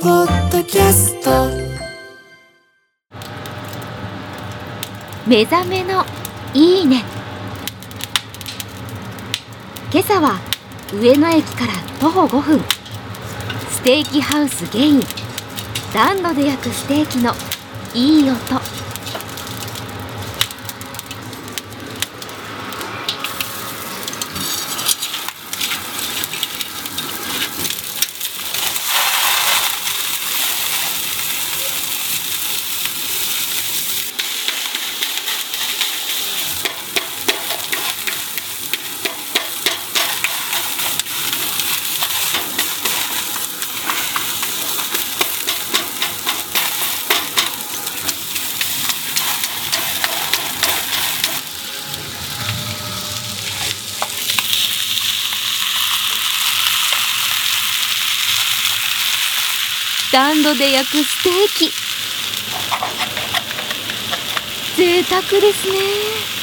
ポッドキャスト。目覚めのいいね。今朝は上野駅から徒歩5分。ステーキハウスゲイン。暖炉で焼くステーキのいい音。スタンドで焼くステーキ。贅沢ですね。